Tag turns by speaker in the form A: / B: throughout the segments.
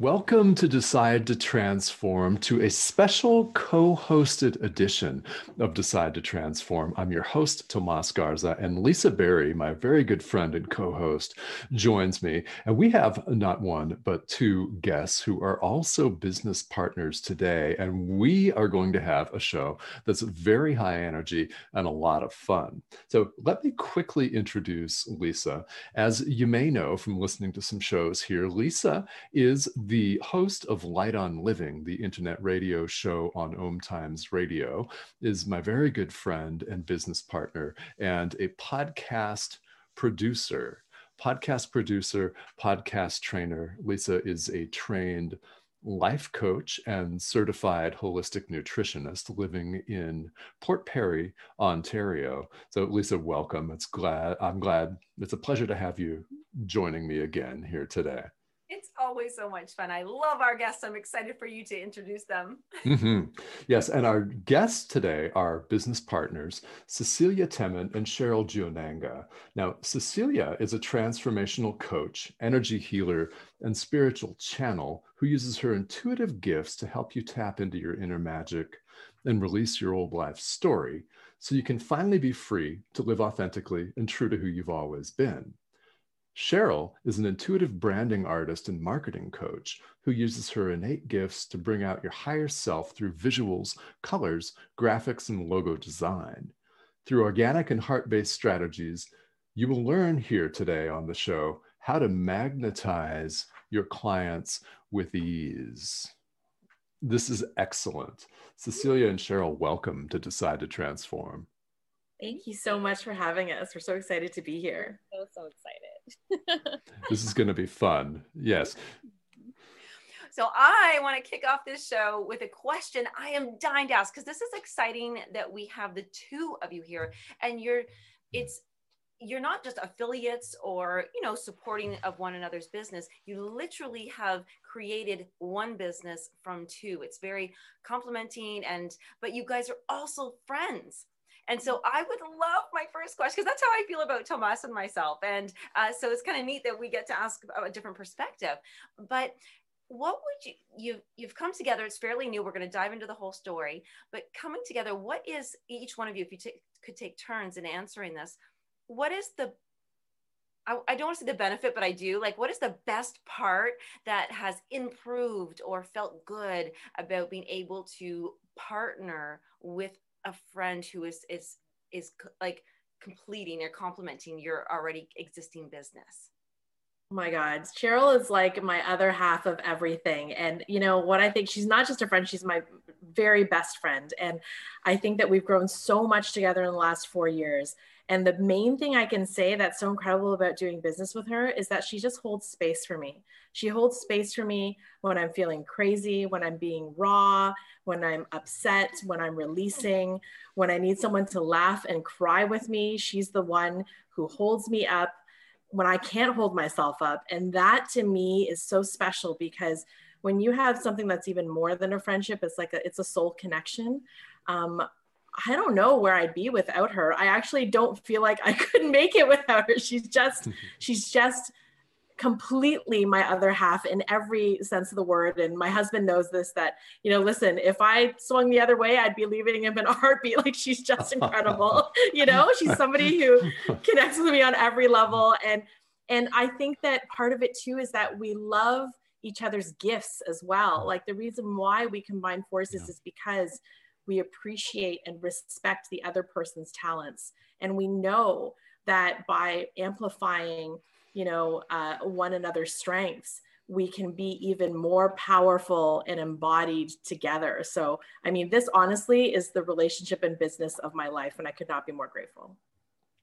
A: Welcome to Decide to Transform to a special co hosted edition of Decide to Transform. I'm your host, Tomas Garza, and Lisa Berry, my very good friend and co host, joins me. And we have not one, but two guests who are also business partners today. And we are going to have a show that's very high energy and a lot of fun. So let me quickly introduce Lisa. As you may know from listening to some shows here, Lisa is the host of Light on Living, the internet radio show on Om Times Radio, is my very good friend and business partner and a podcast producer. Podcast producer, podcast trainer. Lisa is a trained life coach and certified holistic nutritionist living in Port Perry, Ontario. So Lisa, welcome. It's glad I'm glad. It's a pleasure to have you joining me again here today.
B: It's always so much fun. I love our guests. I'm excited for you to introduce them.
A: Mm-hmm. Yes, and our guests today are business partners Cecilia Temin and Cheryl Gionanga. Now, Cecilia is a transformational coach, energy healer, and spiritual channel who uses her intuitive gifts to help you tap into your inner magic and release your old life story so you can finally be free to live authentically and true to who you've always been. Cheryl is an intuitive branding artist and marketing coach who uses her innate gifts to bring out your higher self through visuals, colors, graphics, and logo design. Through organic and heart based strategies, you will learn here today on the show how to magnetize your clients with ease. This is excellent. Cecilia and Cheryl, welcome to Decide to Transform.
C: Thank you so much for having us. We're so excited to be here.
D: So, so excited
A: this is going to be fun. Yes.
B: So I want to kick off this show with a question I am dying to ask because this is exciting that we have the two of you here and you're it's you're not just affiliates or you know supporting of one another's business you literally have created one business from two it's very complementing and but you guys are also friends and so I would love my first question because that's how I feel about Tomas and myself. And uh, so it's kind of neat that we get to ask a different perspective. But what would you you've you've come together it's fairly new we're going to dive into the whole story but coming together what is each one of you if you t- could take turns in answering this what is the I, I don't want to say the benefit but i do like what is the best part that has improved or felt good about being able to partner with a friend who is is is like completing or complementing your already existing business
C: Oh my God. Cheryl is like my other half of everything. And, you know, what I think she's not just a friend, she's my very best friend. And I think that we've grown so much together in the last four years. And the main thing I can say that's so incredible about doing business with her is that she just holds space for me. She holds space for me when I'm feeling crazy, when I'm being raw, when I'm upset, when I'm releasing, when I need someone to laugh and cry with me. She's the one who holds me up when I can't hold myself up. And that to me is so special because when you have something that's even more than a friendship, it's like a, it's a soul connection. Um, I don't know where I'd be without her. I actually don't feel like I could make it without her. She's just, she's just completely my other half in every sense of the word. And my husband knows this that, you know, listen, if I swung the other way, I'd be leaving him in a heartbeat. Like she's just incredible. you know, she's somebody who connects with me on every level. And and I think that part of it too is that we love each other's gifts as well. Mm. Like the reason why we combine forces yeah. is because we appreciate and respect the other person's talents. And we know that by amplifying you know uh, one another's strengths we can be even more powerful and embodied together so i mean this honestly is the relationship and business of my life and i could not be more grateful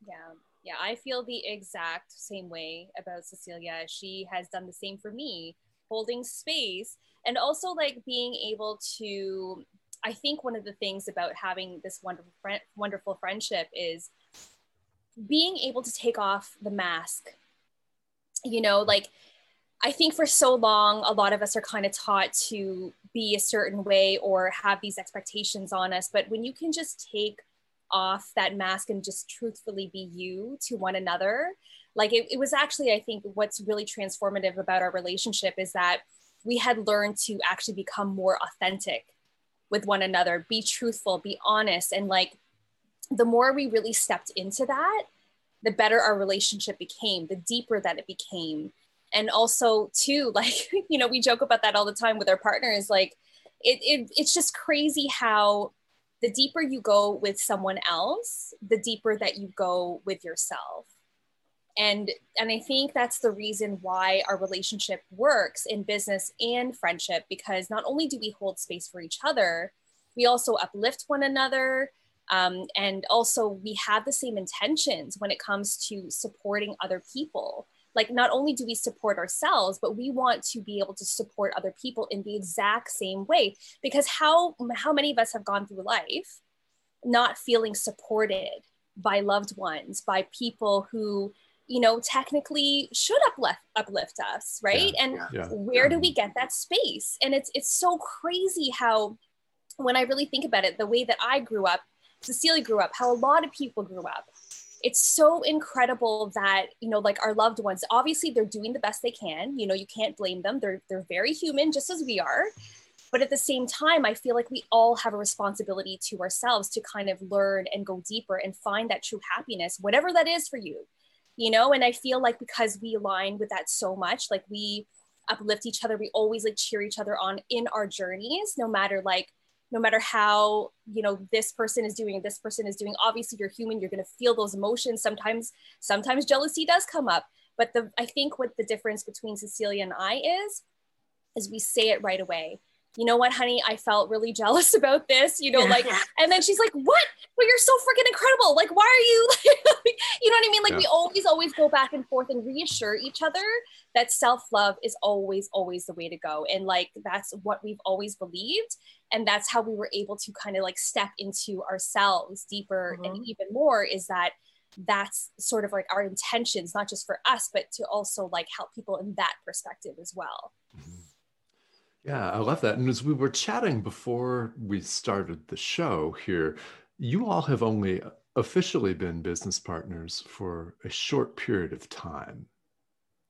D: Yeah. Yeah. I feel the exact same way about Cecilia. She has done the same for me, holding space and also like being able to. I think one of the things about having this wonderful friend, wonderful friendship is being able to take off the mask. You know, like I think for so long, a lot of us are kind of taught to be a certain way or have these expectations on us. But when you can just take off that mask and just truthfully be you to one another, like it, it was actually, I think, what's really transformative about our relationship is that we had learned to actually become more authentic with one another, be truthful, be honest. And like the more we really stepped into that, the better our relationship became, the deeper that it became and also too like you know we joke about that all the time with our partners like it, it it's just crazy how the deeper you go with someone else the deeper that you go with yourself and and i think that's the reason why our relationship works in business and friendship because not only do we hold space for each other we also uplift one another um, and also we have the same intentions when it comes to supporting other people. Like not only do we support ourselves but we want to be able to support other people in the exact same way. Because how how many of us have gone through life not feeling supported by loved ones by people who you know technically should uplift uplift us right?
A: Yeah,
D: and
A: yeah.
D: where do we mm-hmm. get that space? And it's it's so crazy how when i really think about it the way that i grew up cecilia grew up how a lot of people grew up it's so incredible that you know like our loved ones obviously they're doing the best they can you know you can't blame them they're they're very human just as we are. But at the same time i feel like we all have a responsibility to ourselves to kind of learn and go deeper and find that true happiness whatever that is for you you know and i feel like because we align with that so much like we uplift each other we always like cheer each other on in our journeys no matter like no matter how you know this person is doing this person is doing. Obviously you're human you're going to feel those emotions. Sometimes sometimes jealousy does come up but the i think what the difference between cecilia and i is is we say it right away you know what honey? I felt really jealous about this you know like and then she's like what? Well you're so freaking incredible. Like why are you you know what i mean? Like
A: Yeah.
D: we always always go back and forth and reassure each other that self-love is always always the way to go. And like that's what we've always believed. And that's how we were able to kind of like step into ourselves deeper and
C: Mhm.
D: even more is that that's sort of like our intentions not just for us but to also like help people in that perspective as well
A: Yeah, I love that. And as we were chatting before we started the show here, you all have only officially been business partners for a short period of time.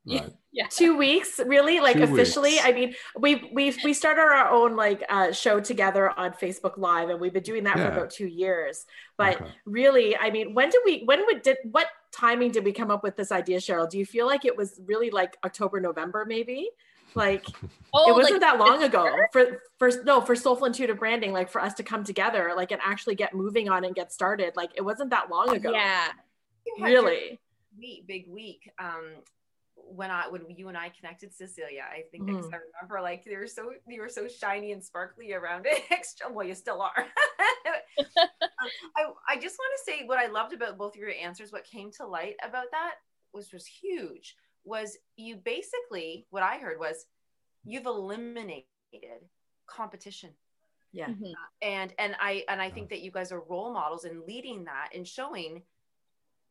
D: Yeah.
A: Right.
D: yeah
C: two weeks really like
A: Two
C: officially
A: weeks.
C: i mean we we we started our own like uh, show together on facebook live and we've been doing that
A: Yeah.
C: for about two years but
A: Okay.
C: really i mean when did we when would did what timing did we come up with this idea cheryl do you feel like it was really like october november maybe like
D: oh,
C: it wasn't
D: like,
C: that long ago for for no for soulful intuitive branding like for us to come together like and actually get moving on and get started like it wasn't that long ago
D: yeah
B: You had your
C: really
B: week, big week. Um, when I when you and I connected, Cecilia, I think because
C: Mhm.
B: I remember like they were so you were so shiny and sparkly around it. Extra, well, you still are. Um, I I just want to say what I loved about both of your answers. What came to light about that was was huge. Was you basically what I heard was you've eliminated competition.
C: Yeah.
D: Mhm.
B: and and i and i think that you guys are role models in leading that and showing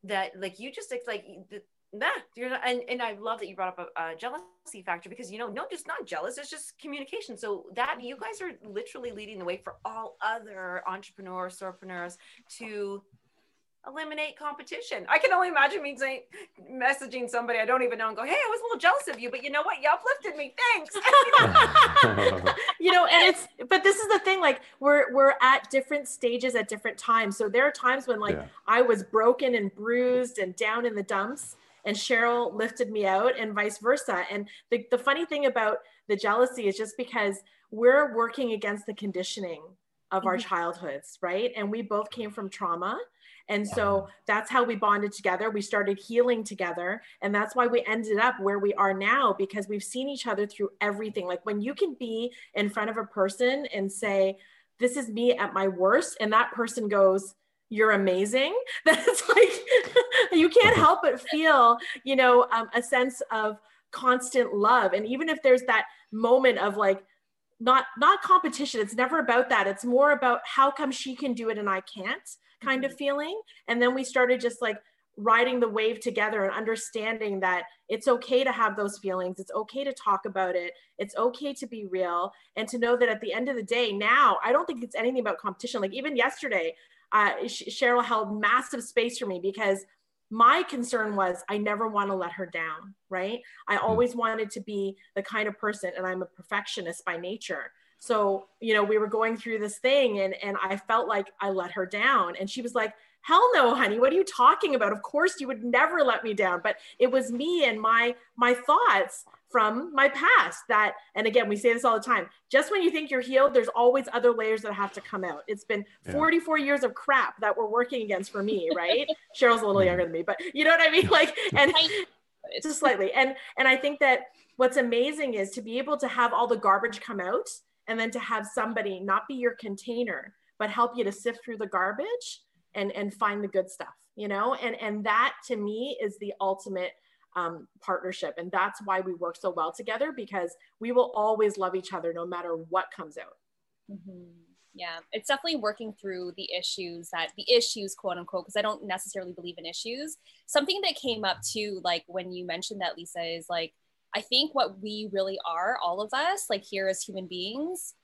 B: that like you just it's like the, nah you're not and, and i love that you brought up a, a jealousy factor because you know no just not jealous it's just communication. So that you guys are literally leading the way for all other entrepreneurs entrepreneurs to eliminate competition. I can only imagine me saying messaging somebody i don't even know and go hey i was a little jealous of you but you know what? You uplifted me. Thanks.
C: You know and it's but this is the thing like we're we're at different stages at different times. So there are times when like
A: Yeah.
C: i was broken and bruised and down in the dumps and cheryl lifted me out and vice versa. And the, the funny thing about the jealousy is just because we're working against the conditioning of our
D: Mhm.
C: childhoods right? And we both came from trauma and so that's how we bonded together. We started healing together. And that's why we ended up where we are now because we've seen each other through everything. Like when you can be in front of a person and say, This is me at my worst, and that person goes, You're amazing. That's like, you can't help but feel, you know, um, a sense of constant love. And even if there's that moment of like, not not competition it's never about that it's more about how come she can do it and i can't kind of mm-hmm. feeling. And then we started just like riding the wave together and understanding that it's okay to have those feelings. It's okay to talk about it. It's okay to be real and to know that at the end of the day now i don't think it's anything about competition. Like even yesterday uh, cheryl held massive space for me because my concern was i never want to let her down right? I hmm. always wanted to be the kind of person and i'm a perfectionist by nature so you know we were going through this thing and and i felt like i let her down. And she was like hell no honey what are you talking about? Of course you would never let me down. But it was me and my my thoughts from my past that and again we say this all the time just when you think you're healed there's always other layers that have to come out. It's been 44 years of crap that we're working against for me right? Cheryl's a little younger than me but you know what i mean? Like and just slightly. And and i think that what's amazing is to be able to have all the garbage come out and then to have somebody not be your container but help you to sift through the garbage and and find the good stuff you know? And and that to me is the ultimate um, partnership. And that's why we work so well together because we will always love each other no matter what comes out.
D: Mm-hmm. yeah. It's definitely working through the issues that the issues quote unquote because i don't necessarily believe in issues. Something that came up too like when you mentioned that lisa is like i think what we really are all of us like here as human beings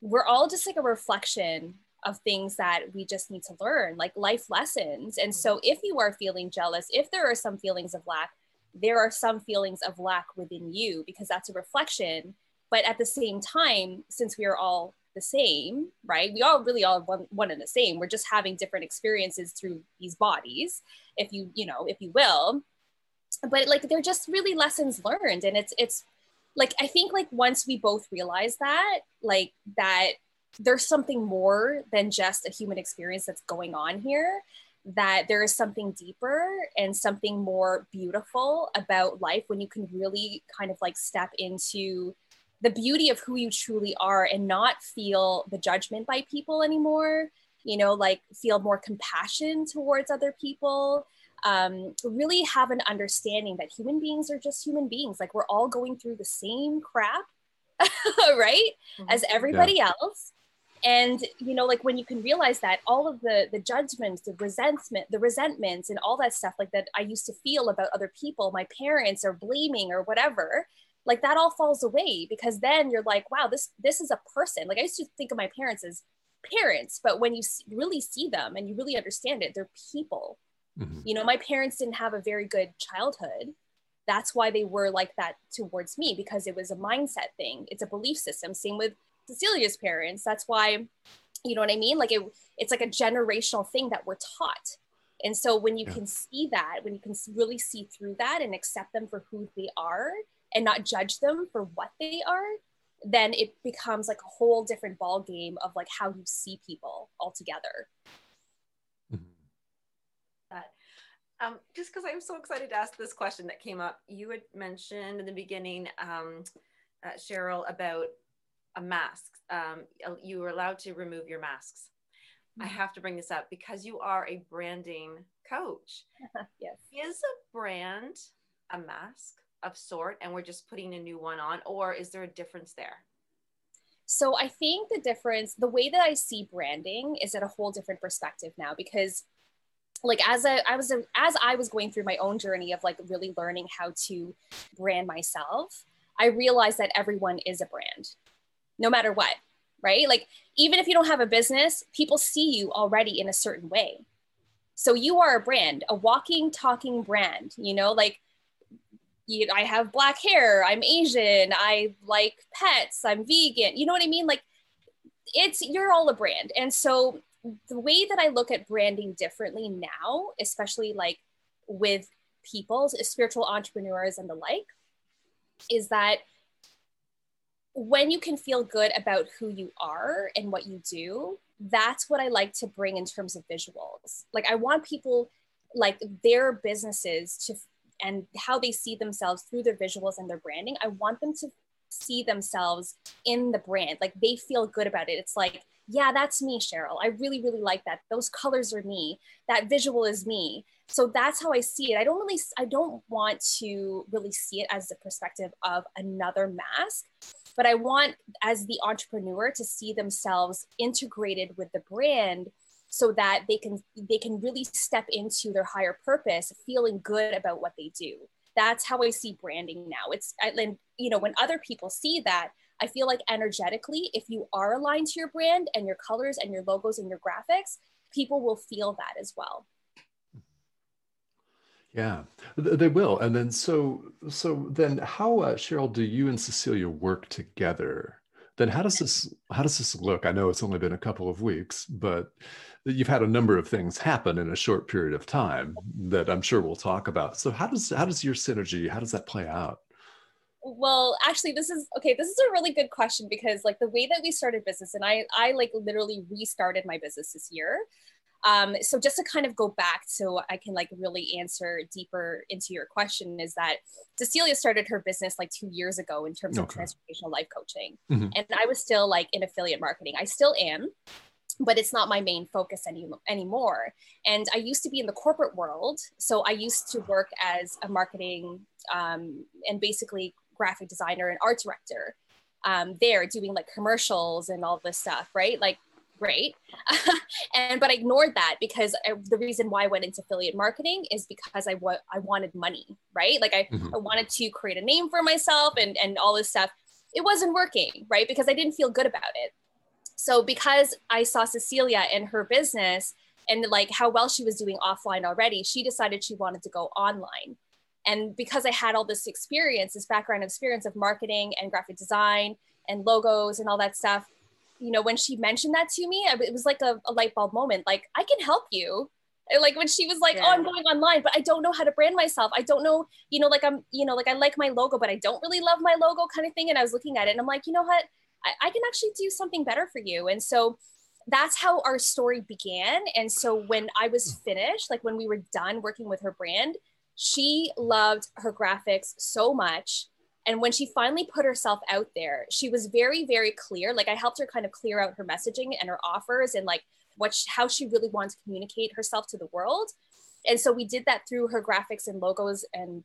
D: we're all just like a reflection of things that we just need to learn, like life lessons. And so, if you are feeling jealous, if there are some feelings of lack, there are some feelings of lack within you because that's a reflection. But at the same time, since we are all the same, right? We all really all one, one and the same. We're just having different experiences through these bodies, if you, you know, if you will. But like they're just really lessons learned. And it's it's like I think like once we both realize that, like that there's something more than just a human experience that's going on here that there is something deeper and something more beautiful about life when you can really kind of like step into the beauty of who you truly are and not feel the judgment by people anymore you know like feel more compassion towards other people um, really have an understanding that human beings are just human beings like we're all going through the same crap right mm-hmm. as everybody yeah. else and you know like when you can realize that all of the the judgments the resentment the resentments and all that stuff like that i used to feel about other people my parents or blaming or whatever like that all falls away because then you're like wow this this is a person like i used to think of my parents as parents but when you really see them and you really understand it they're people mm-hmm. you know my parents didn't have a very good childhood that's why they were like that towards me because it was a mindset thing it's a belief system same with Cecilia's parents. That's why, you know what I mean? Like it, it's like a generational thing that we're taught. And so when you yeah. can see that, when you can really see through that and accept them for who they are and not judge them for what they are, then it becomes like a whole different ball game of like how you see people altogether.
B: Mm-hmm. Um, just because I'm so excited to ask this question that came up, you had mentioned in the beginning, um, uh, Cheryl, about a mask. Um, you were allowed to remove your masks. Mm-hmm. I have to bring this up because you are a branding coach.
D: yes.
B: Is a brand a mask of sort and we're just putting a new one on, or is there a difference there?
D: So I think the difference, the way that I see branding is at a whole different perspective now because like as I was a, as I was going through my own journey of like really learning how to brand myself, I realized that everyone is a brand no matter what, right? Like, even if you don't have a business, people see you already in a certain way. So you are a brand, a walking, talking brand, you know, like you, I have black hair, I'm Asian, I like pets, I'm vegan, you know what I mean? Like, it's you're all a brand. And so the way that I look at branding differently now, especially like with people, spiritual entrepreneurs and the like, is that when you can feel good about who you are and what you do, that's what I like to bring in terms of visuals. Like I want people like their businesses to and how they see themselves through their visuals and their branding. I want them to see themselves in the brand. Like they feel good about it. It's like yeah, that's me, Cheryl. I really, really like that. Those colors are me. That visual is me. So that's how I see it. I don't really, I don't want to really see it as the perspective of another mask, but I want as the entrepreneur to see themselves integrated with the brand so that they can they can really step into their higher purpose feeling good about what they do that's how i see branding now it's and you know when other people see that I feel like energetically, if you are aligned to your brand and your colors and your logos and your graphics, people will feel that as well.
A: Yeah, they will. And then so so then how uh, Cheryl do you and Cecilia work together? Then how does this how does this look? I know it's only been a couple of weeks, but you've had a number of things happen in a short period of time that I'm sure we'll talk about. So how does how does your synergy how does that play out?
D: Well actually this is okay this is a really good question because like the way that we started business and i i like literally restarted my business this year um, so just to kind of go back so i can like really answer deeper into your question is that cecilia started her business like two years ago in terms okay. of transformational life coaching mm-hmm. and i was still like in affiliate marketing i still am but it's not my main focus any, anymore. And I used to be in the corporate world. So I used to work as a marketing um, and basically graphic designer and art director um, there doing like commercials and all this stuff, right? Like, great. and but I ignored that because I, the reason why I went into affiliate marketing is because I wa- I wanted money, right? Like I, mm-hmm. I wanted to create a name for myself and and all this stuff. It wasn't working, right? Because I didn't feel good about it. So because I saw Cecilia and her business and like how well she was doing offline already, she decided she wanted to go online. And because I had all this experience, this background experience of marketing and graphic design and logos and all that stuff, you know, when she mentioned that to me, it was like a, a light bulb moment. Like, I can help you. Like when she was like, yeah. "Oh, I'm going online, but I don't know how to brand myself. I don't know, you know, like I'm, you know, like I like my logo, but I don't really love my logo, kind of thing." And I was looking at it, and I'm like, you know what? I, I can actually do something better for you. And so that's how our story began. And so when I was finished, like when we were done working with her brand, she loved her graphics so much. And when she finally put herself out there, she was very, very clear. Like I helped her kind of clear out her messaging and her offers and like what she, how she really wanted to communicate herself to the world. And so we did that through her graphics and logos and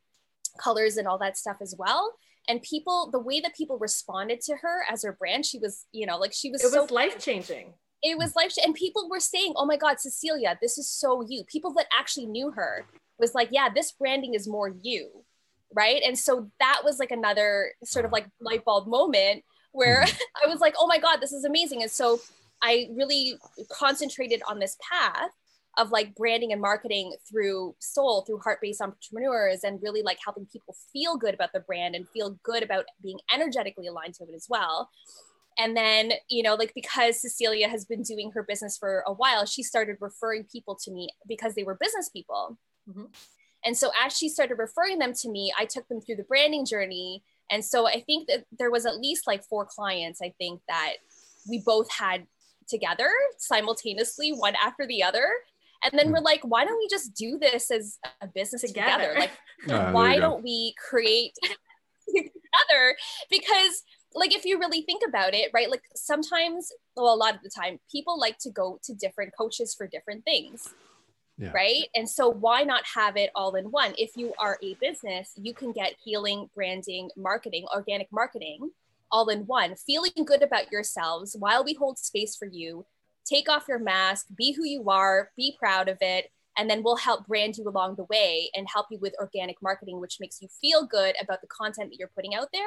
D: colors and all that stuff as well. And people, the way that people responded to her as her brand, she was, you know, like she was
C: it
D: so
C: was life changing.
D: It was life, changing. and people were saying, "Oh my God, Cecilia, this is so you." People that actually knew her was like, yeah, this branding is more you. Right. And so that was like another sort of like light bulb moment where mm-hmm. I was like, oh my God, this is amazing. And so I really concentrated on this path of like branding and marketing through soul, through heart based entrepreneurs, and really like helping people feel good about the brand and feel good about being energetically aligned to it as well. And then, you know, like because Cecilia has been doing her business for a while, she started referring people to me because they were business people. Mm-hmm. And so as she started referring them to me, I took them through the branding journey. And so I think that there was at least like four clients, I think that we both had together simultaneously, one after the other. And then we're like, why don't we just do this as a business together? together? Like, uh, why don't we create together? Because like if you really think about it right like sometimes well a lot of the time people like to go to different coaches for different things yeah. right? And so why not have it all in one? If you are a business, you can get healing, branding, marketing, organic marketing all in one, feeling good about yourselves while we hold space for you. Take off your mask, be who you are, be proud of it, and then we'll help brand you along the way and help you with organic marketing which makes you feel good about the content that you're putting out there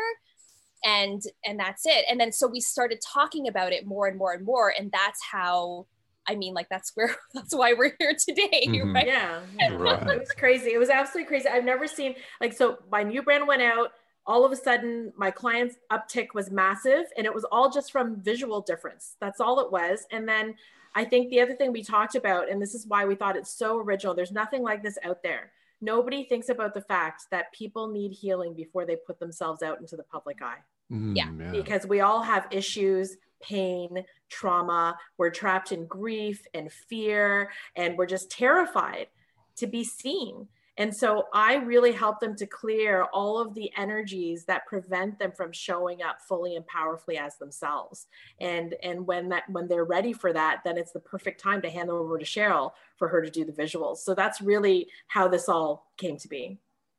D: and and that's it and then so we started talking about it more and more and more and that's how I mean, like that's where that's why we're here today, mm-hmm. right?
C: Yeah, right. it was crazy. It was absolutely crazy. I've never seen like so. My new brand went out. All of a sudden, my clients' uptick was massive, and it was all just from visual difference. That's all it was. And then I think the other thing we talked about, and this is why we thought it's so original. There's nothing like this out there. Nobody thinks about the fact that people need healing before they put themselves out into the public eye.
D: Mm, yeah.
C: yeah. Because we all have issues pain, trauma. We're trapped in grief and fear, and we're just terrified to be seen. And so I really help them to clear all of the energies that prevent them from showing up fully and powerfully as themselves. And and when that when they're ready for that, then it's the perfect time to hand them over to Cheryl for her to do the visuals. So that's really how this all came to be.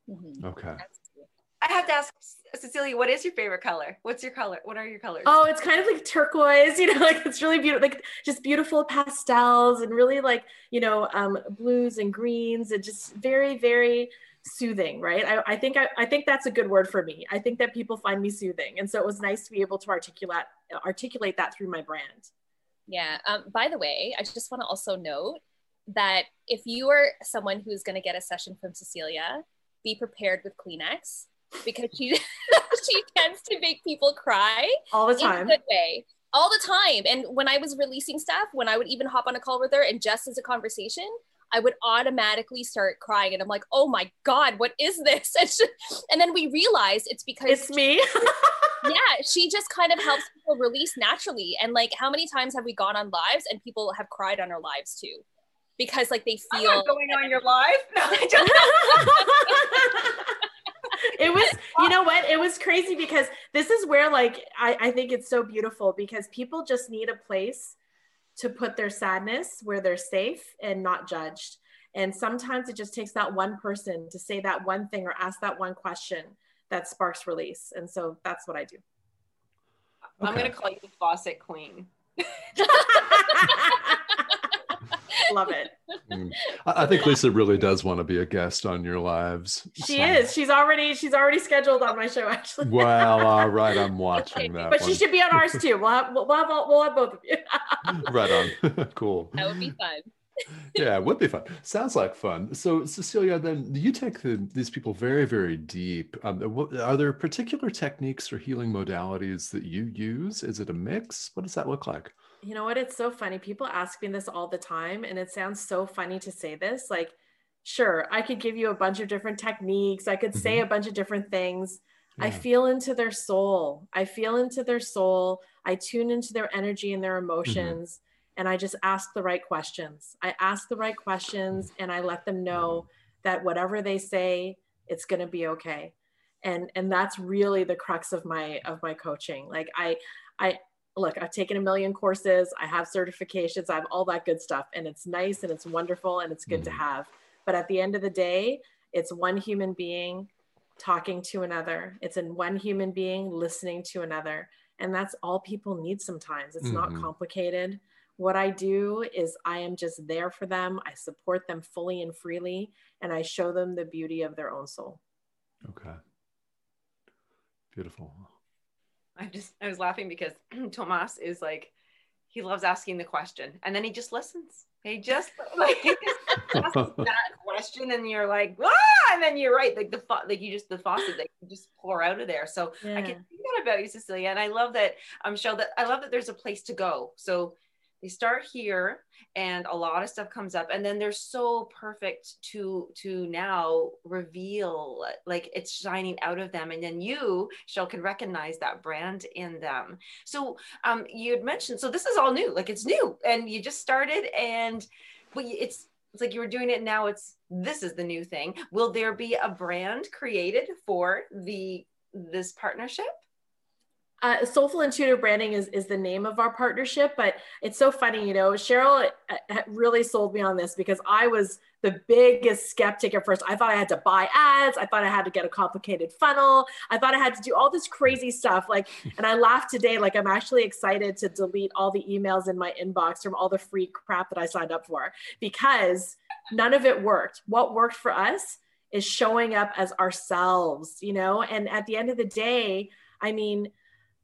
A: Mm-hmm. Okay.
B: I have to ask Cecilia, what is your favorite color? What's your color? What are your colors?
C: Oh, it's kind of like turquoise, you know, like it's really beautiful, like just beautiful pastels and really like, you know, um, blues and greens and just very, very soothing, right? I, I think I, I think that's a good word for me. I think that people find me soothing. And so it was nice to be able to articulate articulate that through my brand.
D: Yeah. Um, by the way, I just want to also note that if you are someone who's going to get a session from Cecilia, be prepared with Kleenex because she she tends to make people cry
C: all the time.
D: Good way. All the time. And when I was releasing stuff, when I would even hop on a call with her and just as a conversation, I would automatically start crying. And I'm like, oh my God, what is this? And, she, and then we realized it's because
C: it's me.
D: yeah, she just kind of helps people release naturally. And like, how many times have we gone on lives and people have cried on our lives too? Because like they feel
B: going on your live. No,
C: it was you know what? It was crazy because this is where like I, I think it's so beautiful because people just need a place to put their sadness where they're safe and not judged. And sometimes it just takes that one person to say that one thing or ask that one question that sparks release. And so that's what i do.
B: Okay. i'm going to call you the faucet queen
C: Love it.
A: Mm. I think Lisa really does want to be a guest on your lives.
C: She so. is. She's already she's already scheduled on my show actually.
A: well, all right, I'm watching that.
C: But one. she should be on ours too. We'll have we'll have, we'll have both of you.
A: right on. cool.
D: That would be fun.
A: yeah, it would be fun. Sounds like fun. So, Cecilia, then you take the, these people very, very deep. Um, are there particular techniques or healing modalities that you use? Is it a mix? What does that look like?
C: You know what? It's so funny. People ask me this all the time, and it sounds so funny to say this. Like, sure, I could give you a bunch of different techniques, I could mm-hmm. say a bunch of different things. Yeah. I feel into their soul. I feel into their soul. I tune into their energy and their mm-hmm. emotions. Mm-hmm. And I just ask the right questions. I ask the right questions and I let them know that whatever they say, it's going to be okay. And, and that's really the crux of my of my coaching like i i look, I've taken a million courses, I have certifications, I have all that good stuff, and it's nice and it's wonderful and it's good mm. to have. But at the end of the day, it's one human being talking to another, it's in one human being listening to another. And that's all people need sometimes. It's mm-hmm. not complicated. What I do is I am just there for them. I support them fully and freely, and I show them the beauty of their own soul.
A: Okay. Beautiful.
B: I just I was laughing because Tomas is like he loves asking the question and then he just listens. He just like he just that question and you're like ah and then you're right like the like you just the faucet that you just pour out of there. So yeah. I can think that about you, Cecilia, and I love that I'm um, sure that I love that there's a place to go. So they start here and a lot of stuff comes up and then they're so perfect to to now reveal like it's shining out of them and then you shell can recognize that brand in them. So um you had mentioned so this is all new like it's new and you just started and but it's it's like you were doing it now it's this is the new thing. Will there be a brand created for the this partnership
C: uh, Soulful Intuitive Branding is, is the name of our partnership, but it's so funny, you know, Cheryl uh, really sold me on this because I was the biggest skeptic at first. I thought I had to buy ads. I thought I had to get a complicated funnel. I thought I had to do all this crazy stuff. Like, and I laughed today, like I'm actually excited to delete all the emails in my inbox from all the free crap that I signed up for because none of it worked. What worked for us is showing up as ourselves, you know? And at the end of the day, I mean,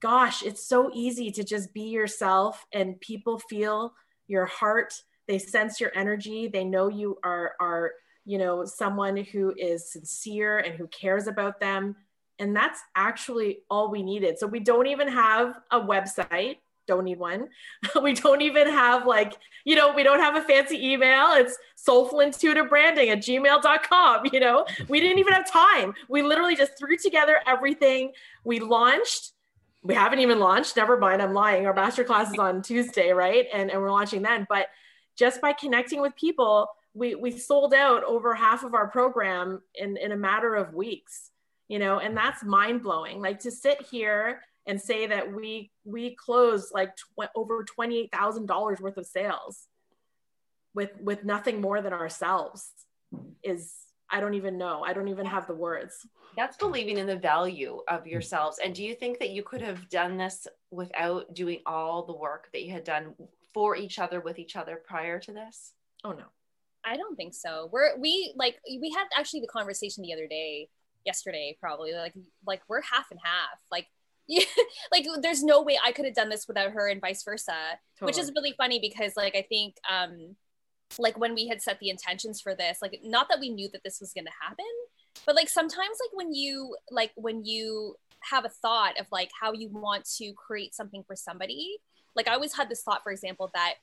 C: gosh, it's so easy to just be yourself and people feel your heart. They sense your energy. They know you are, are, you know, someone who is sincere and who cares about them. And that's actually all we needed. So we don't even have a website. Don't need one. we don't even have like, you know, we don't have a fancy email. It's soulful intuitive branding at gmail.com. You know, we didn't even have time. We literally just threw together everything. We launched we haven't even launched. Never mind, I'm lying. Our masterclass is on Tuesday, right? And, and we're launching then. But just by connecting with people, we we sold out over half of our program in in a matter of weeks you know and that's mind blowing like to sit here and say that we we closed like tw- over $28,000 worth of sales with with nothing more than ourselves is I don't even know. I don't even have the words.
B: That's believing in the value of yourselves. And do you think that you could have done this without doing all the work that you had done for each other with each other prior to this?
C: Oh no.
D: I don't think so. We're we like we had actually the conversation the other day, yesterday probably like like we're half and half. Like yeah, like there's no way I could have done this without her and vice versa. Totally. Which is really funny because like I think um like when we had set the intentions for this like not that we knew that this was going to happen but like sometimes like when you like when you have a thought of like how you want to create something for somebody like i always had this thought for example that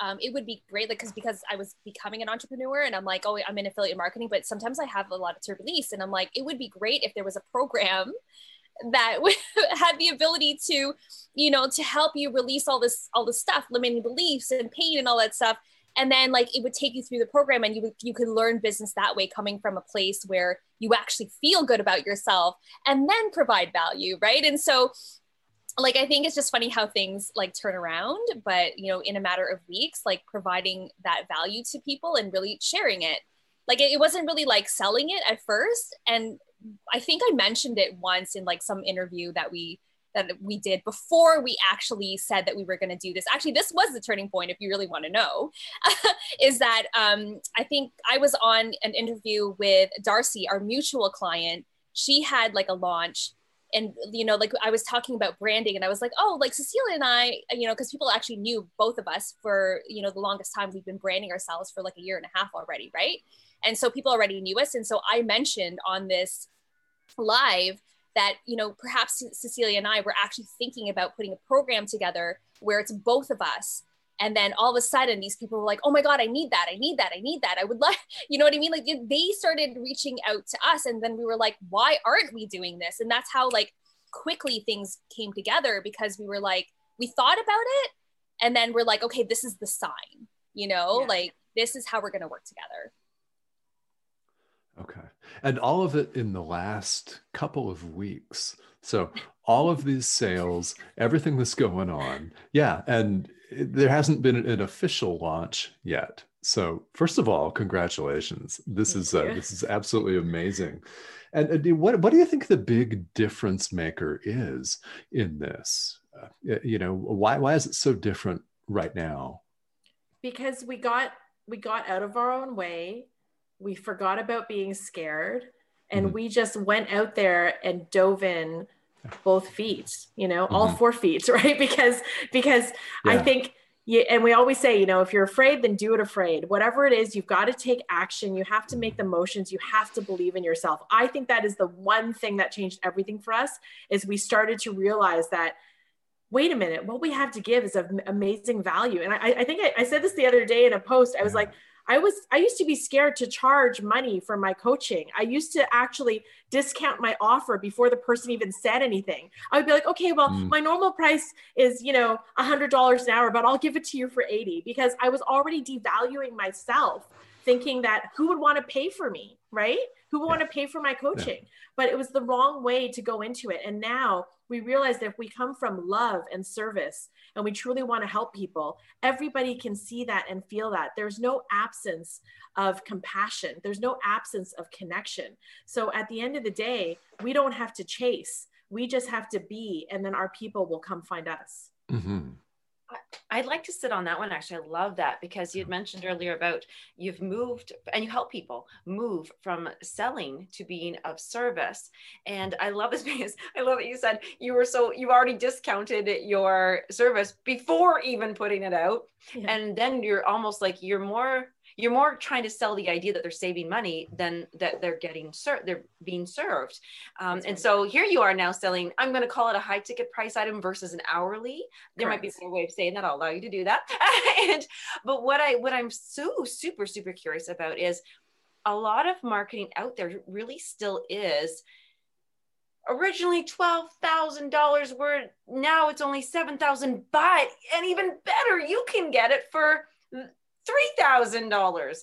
D: um, it would be great like because because i was becoming an entrepreneur and i'm like oh i'm in affiliate marketing but sometimes i have a lot to release and i'm like it would be great if there was a program that had the ability to you know to help you release all this all this stuff limiting beliefs and pain and all that stuff and then like it would take you through the program and you you could learn business that way coming from a place where you actually feel good about yourself and then provide value right? And so like i think it's just funny how things like turn around but you know in a matter of weeks like providing that value to people and really sharing it. Like it, it wasn't really like selling it at first. And i think i mentioned it once in like some interview that we that we did before we actually said that we were going to do this. Actually, this was the turning point, if you really want to know, is that um, I think I was on an interview with Darcy, our mutual client. She had like a launch and you know like i was talking about branding and i was like oh like cecilia and i you know because people actually knew both of us for you know the longest time we've been branding ourselves for like a year and a half already right and so people already knew us and so i mentioned on this live that you know perhaps cecilia and i were actually thinking about putting a program together where it's both of us. And then all of a sudden these people were like oh my god i need that. I need that. I need that. I would like you know what i mean? Like they started reaching out to us and then we were like why aren't we doing this? And that's how like quickly things came together because we were like we thought about it and then we're like okay this is the sign you know? Yeah. like this is how we're going to work together
A: Okay. And all of it in the last couple of weeks. So all of these sales, everything that's going on. Yeah. And it, there hasn't been an official launch yet. So first of all, congratulations. This Thank is uh, this is absolutely amazing. And uh, what what do you think the big difference maker is in this? Uh, you know, why why is it so different right now?
C: Because we got we got out of our own way we forgot about being scared and mm-hmm. we just went out there and dove in both feet you know mm-hmm. all four feet right because because yeah. i think yeah, and we always say, you know, if you're afraid, then do it afraid. Whatever it is, you've got to take action. You have to make the motions. You have to believe in yourself. I think that is the one thing that changed everything for us is we started to realize that, wait a minute, what we have to give is of amazing value. And I, I think I, I, said this the other day in a post. I was yeah. like, I was I used to be scared to charge money for my coaching. I used to actually discount my offer before the person even said anything. I would be like, okay, well, mm. my normal price is, you know, a hundred dollars an hour, but I'll give it to you for 80 because I was already devaluing myself, thinking that who would want to pay for me, right? Who want to pay for my coaching? But it was the wrong way to go into it. And now we realize that if we come from love and service and we truly want to help people, everybody can see that and feel that. There's no absence of compassion, there's no absence of connection. So at the end of the day, we don't have to chase, we just have to be, and then our people will come find us. Mm-hmm.
B: I'd like to sit on that one. Actually, I love that because you had mentioned earlier about you've moved and you help people move from selling to being of service. And I love this because I love that you said you were so you already discounted your service before even putting it out. Yeah. And then you're almost like you're more you're more trying to sell the idea that they're saving money than that they're getting served they're being served. Um, and so here you are now selling i'm going to call it a high ticket price item versus an hourly. There Correct. might be a way of saying that. I'll allow you to do that. And but what i what i'm so super super curious about is a lot of marketing out there really still is originally $12,000 where now it's only 7,000 but and even better you can get it for $3,000.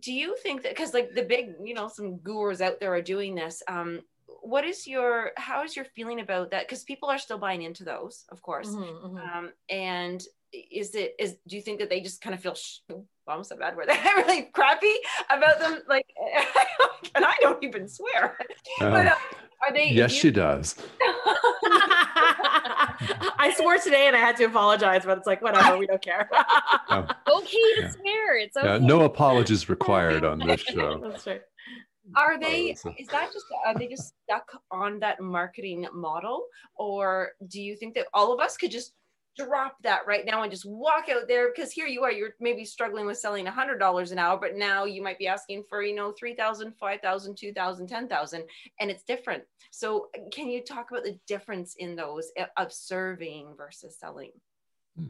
B: do you think that because like the big you know some gurus out there are doing this um what is your how is your feeling about that? Because people are still buying into those of course. Mm-hmm, mm-hmm. Um, and is it is do you think that they just kind of feel sh- almost a bad word they're really crappy about them? Like and i don't even swear.
A: Um, but uh, are they yes you, she does
C: I swore today and I had to apologize, but it's like whatever, we don't care.
D: no. Okay to yeah. swear. It's okay. Yeah,
A: no apologies required on this show.
C: That's right.
B: Are they is that just are they just stuck on that marketing model? Or do you think that all of us could just drop that right now and just walk out there because here you are you're maybe struggling with selling a hundred dollars an hour but now you might be asking for you know 3000 5000 2000 10000 and it's different so can you talk about the difference in those eh, of serving versus selling
C: hmm.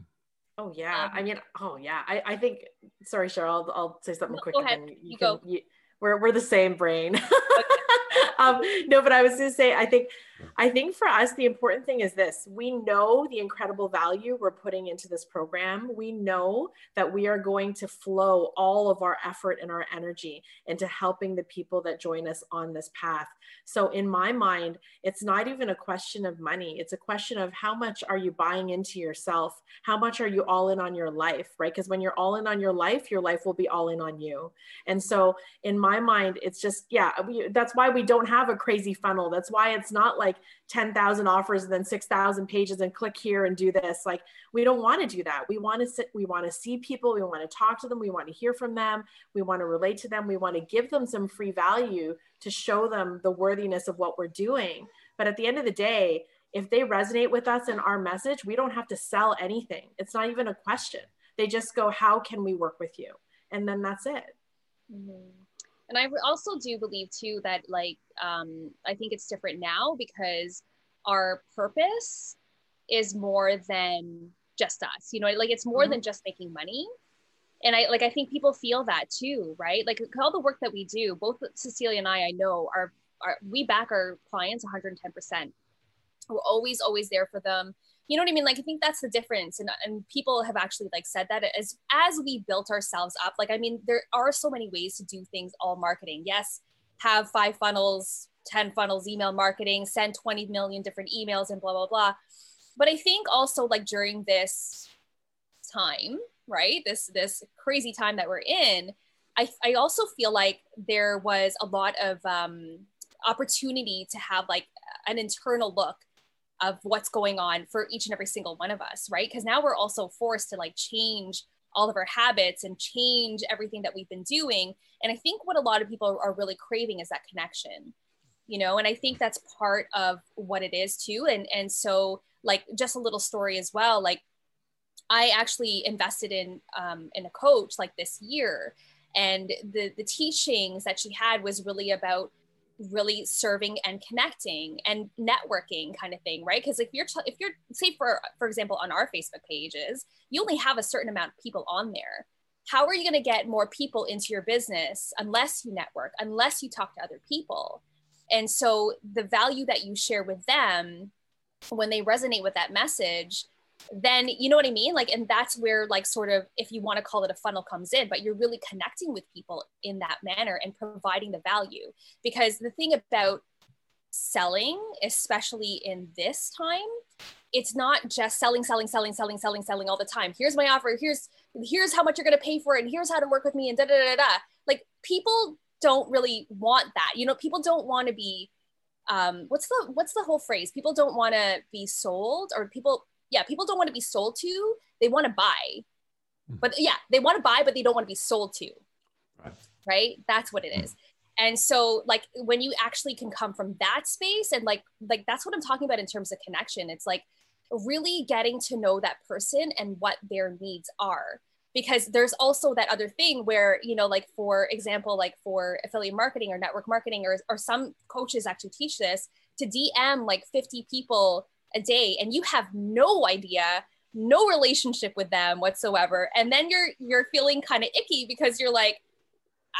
C: oh yeah i mean oh yeah i, I think sorry cheryl i'll, I'll say something quick
D: go ahead. you, you can, go. You,
C: we're, we're the same brain um, no but i was going to say i think I think for us, the important thing is this we know the incredible value we're putting into this program. We know that we are going to flow all of our effort and our energy into helping the people that join us on this path. So, in my mind, it's not even a question of money, it's a question of how much are you buying into yourself? How much are you all in on your life, right? Because when you're all in on your life, your life will be all in on you. And so, in my mind, it's just, yeah, we, that's why we don't have a crazy funnel. That's why it's not like, like 10,000 offers and then 6,000 pages and click here and do this. Like we don't want to do that. We want to sit, we want to see people, we want to talk to them, we want to hear from them, we want to relate to them, we want to give them some free value to show them the worthiness of what we're doing. But at the end of the day, if they resonate with us and our message, we don't have to sell anything. It's not even a question. They just go, How can we work with you? And then that's it.
D: Mm-hmm and i also do believe too that like um, i think it's different now because our purpose is more than just us you know like it's more mm-hmm. than just making money. And i like i think people feel that too right? Like all the work that we do. Both cecilia and i i know are, are we back our clients 110% we're always always there for them you know what I mean? Like, I think that's the difference. And, and people have actually like said that as, as we built ourselves up, like, I mean, there are so many ways to do things all marketing. Yes, have five funnels, 10 funnels, email marketing, send 20 million different emails and blah, blah, blah. But I think also like during this time, right? This, this crazy time that we're in, I, I also feel like there was a lot of um, opportunity to have like an internal look of what's going on for each and every single one of us, right? Because now we're also forced to like change all of our habits and change everything that we've been doing. And I think what a lot of people are really craving is that connection, you know, and I think that's part of what it is too. And and so like just a little story as well, like I actually invested in um, in a coach like this year, and the the teachings that she had was really about really serving and connecting and networking kind of thing right? Because if you're if you're say for for example on our facebook pages you only have a certain amount of people on there. How are you going to get more people into your business unless you network unless you talk to other people? And so the value that you share with them when they resonate with that message then you know what I mean? Like, and that's where, like, sort of, if you want to call it a funnel comes in, but you're really connecting with people in that manner and providing the value. Because the thing about selling, especially in this time, it's not just selling, selling, selling, selling, selling, selling all the time. Here's my offer. Here's here's how much you're gonna pay for it, and here's how to work with me, and da da da da. Like people don't really want that. You know, people don't want to be um, what's the what's the whole phrase? People don't want to be sold, or people yeah, people don't want to be sold to, they want to buy. Hmm. But yeah, they want to buy, but they don't want to be sold to. Right. right? That's what it hmm. And so like when you actually can come from that space and like like that's what I'm talking about in terms of connection. It's like really getting to know that person and what their needs are because there's also that other thing where you know like for example like for affiliate marketing or network marketing or, or some coaches actually teach this to dm like 50 people a day and you have no idea no relationship with them whatsoever and then you're you're feeling kind of icky because you're like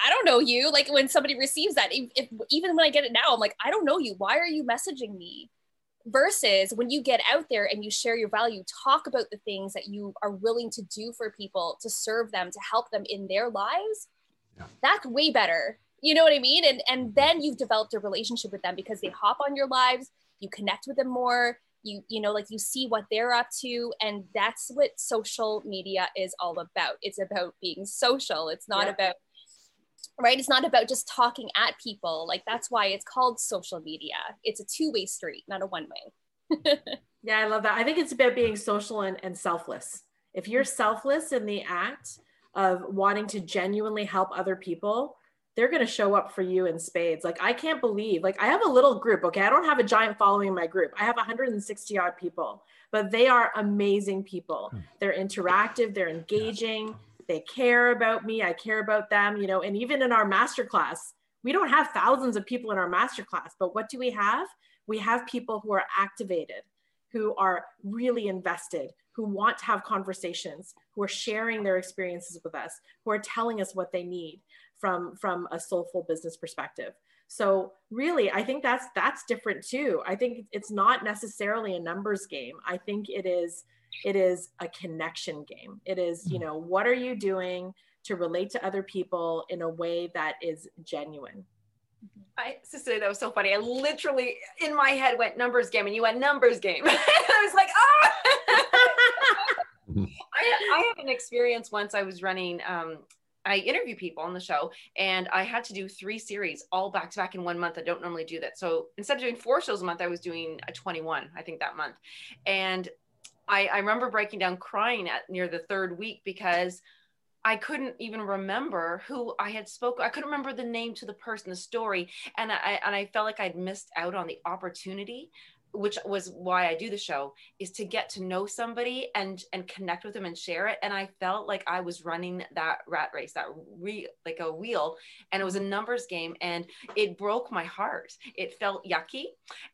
D: i don't know you like when somebody receives that if, if, even when i get it now i'm like i don't know you why are you messaging me versus when you get out there and you share your value talk about the things that you are willing to do for people to serve them to help them in their lives
A: Yeah.
D: That's way better. You know what I mean? And and mm-hmm. then you've developed a relationship with them because they hop on your lives, you connect with them more, you you know like you see what they're up to and that's what social media is all about. It's about being social. It's not
B: Yeah.
D: about right? It's not about just talking at people. Like that's why it's called social media. It's a two-way street, not a one-way.
C: Yeah, I love that. I think it's about being social and, and selfless. If you're selfless in the act of wanting to genuinely help other people, they're going to show up for you in spades. Like, I can't believe, like, I have a little group, okay? I don't have a giant following in my group. I have 160 odd people, but they are amazing people. Hmm. They're interactive, they're engaging, they care about me, I care about them, you know, and even in our masterclass, we don't have thousands of people in our masterclass, but what do we have? We have people who are activated who are really invested, who want to have conversations, who are sharing their experiences with us, who are telling us what they need from from a soulful business perspective. So really, I think that's that's different too. I think it's not necessarily a numbers game. I think it is it is a connection game. It is, you know, what are you doing to relate to other people in a way that is genuine?
B: I, Cecilia, that was so funny. I literally, in my head, went numbers game, and you went numbers game. I was like, ah! I, I had an experience once. I was running. Um, I interview people on the show, and I had to do three series all back to back in one month. I don't normally do that. So instead of doing four shows a month, I was doing a 21, I think that month. And I, I remember breaking down crying at near the third week because I couldn't even remember who I had spoken. I couldn't remember the name to the person, the story, and I and I felt like I'd missed out on the opportunity, which was why I do the show, is to get to know somebody and and connect with them and share it. And I felt like I was running that rat race, that re like a wheel, and it was a numbers game, and it broke my heart. It felt yucky,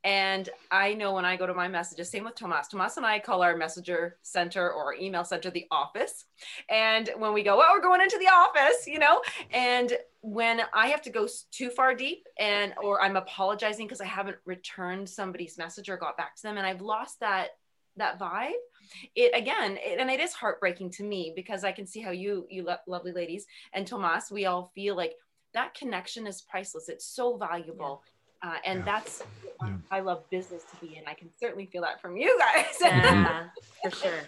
B: and I know when I go to my messages, same with Tomas. Tomas and I call our messenger center or email center the office. And when we go, well, we're going into the office, you know, and when I have to go too far deep and or I'm apologizing because I haven't returned somebody's message or got back to them and I've lost that that vibe it again it, and it is heartbreaking to me because I can see how you you lo- lovely ladies and Tomas we all feel like that connection is priceless it's so valuable uh, and
A: Yeah.
B: that's
A: Yeah.
B: I love business to be in I can certainly feel that from you guys
C: Yeah, for sure.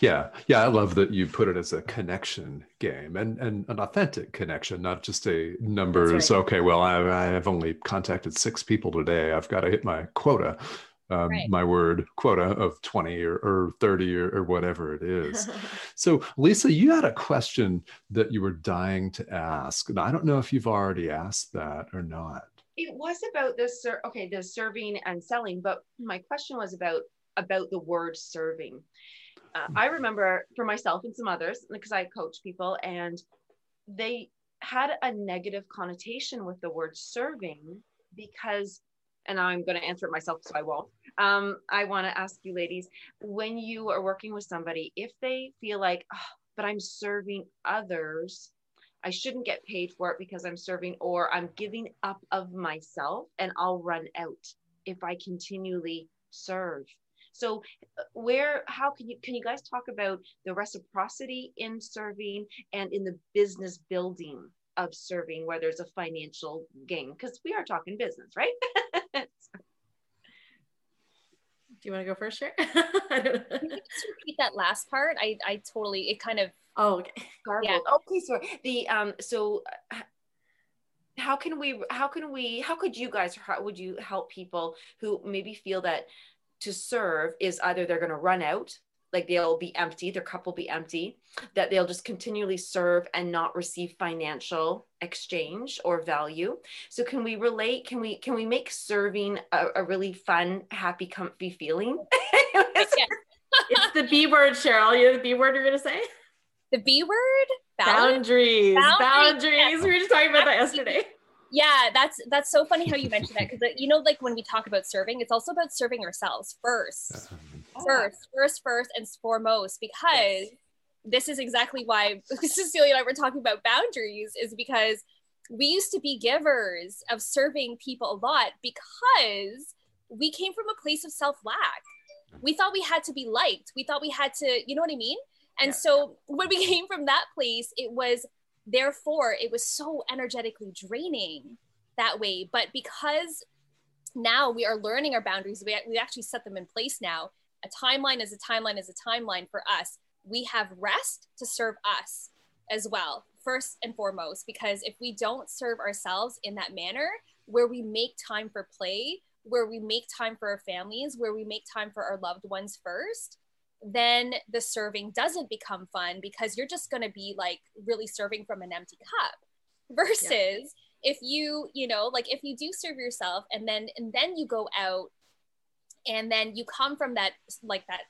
A: Yeah, yeah, I love that you put it as a connection game and, and an authentic connection, not just a numbers.
C: right.
A: Okay, well, I, I have only contacted six people today. I've got to hit my quota, um,
D: Right.
A: my word quota of 20 or, or 30 or, or whatever it is. So, Lisa, you had a question that you were dying to ask. And I don't know if you've already asked that or not.
B: it was about this ser- okay the serving and selling but my question was about about the word serving uh, i remember for myself and some others because i coach people and they had a negative connotation with the word serving because and i'm going to answer it myself so i won't um, i want to ask you ladies when you are working with somebody if they feel like oh, but i'm serving others I shouldn't get paid for it because I'm serving or I'm giving up of myself and I'll run out if I continually serve. So uh, where how can you can you guys talk about the reciprocity in serving and in the business building of serving where there's a financial gain because we are talking business, right?
C: Do you want to go first, Sher? I don't know.
D: Can you just repeat that last part? I, I totally, it kind of,
C: Oh, okay.
B: garbled.
D: Yeah.
B: Oh, please, sorry. The um, so uh, how can we? How can we? How could you guys? How would you help people who maybe feel that to serve is either they're going to run out, like they'll be empty, their cup will be empty, that they'll just continually serve and not receive financial exchange or value. So can we relate? Can we can we make serving a, a really fun, happy, comfy feeling?
D: yeah.
C: It's the B word, Cheryl. You know the B word you're going to say?
D: the B word, balance.
C: Boundaries.
D: Boundaries,
C: Boundaries. We were just talking about that yesterday.
D: Yeah, that's that's so funny how you mentioned that because you know, like when we talk about serving, it's also about serving ourselves first, uh-huh. first, first, first, and foremost. Because this is exactly why Cecilia and I were talking about boundaries, is because we used to be givers of serving people a lot because we came from a place of self lack. We thought we had to be liked. We thought we had to, you know what I mean? And
B: Yeah.
D: so when we came from that place, it was therefore it was so energetically draining that way. But because now we are learning our boundaries we, we actually set them in place now. A timeline is a timeline is a timeline for us. We have rest to serve us as well first and foremost because if we don't serve ourselves in that manner where we make time for play where we make time for our families where we make time for our loved ones first then the serving doesn't become fun because you're just going to be like really serving from an empty cup versus yeah. if you you know like if you do serve yourself and then and then you go out and then you come from that like that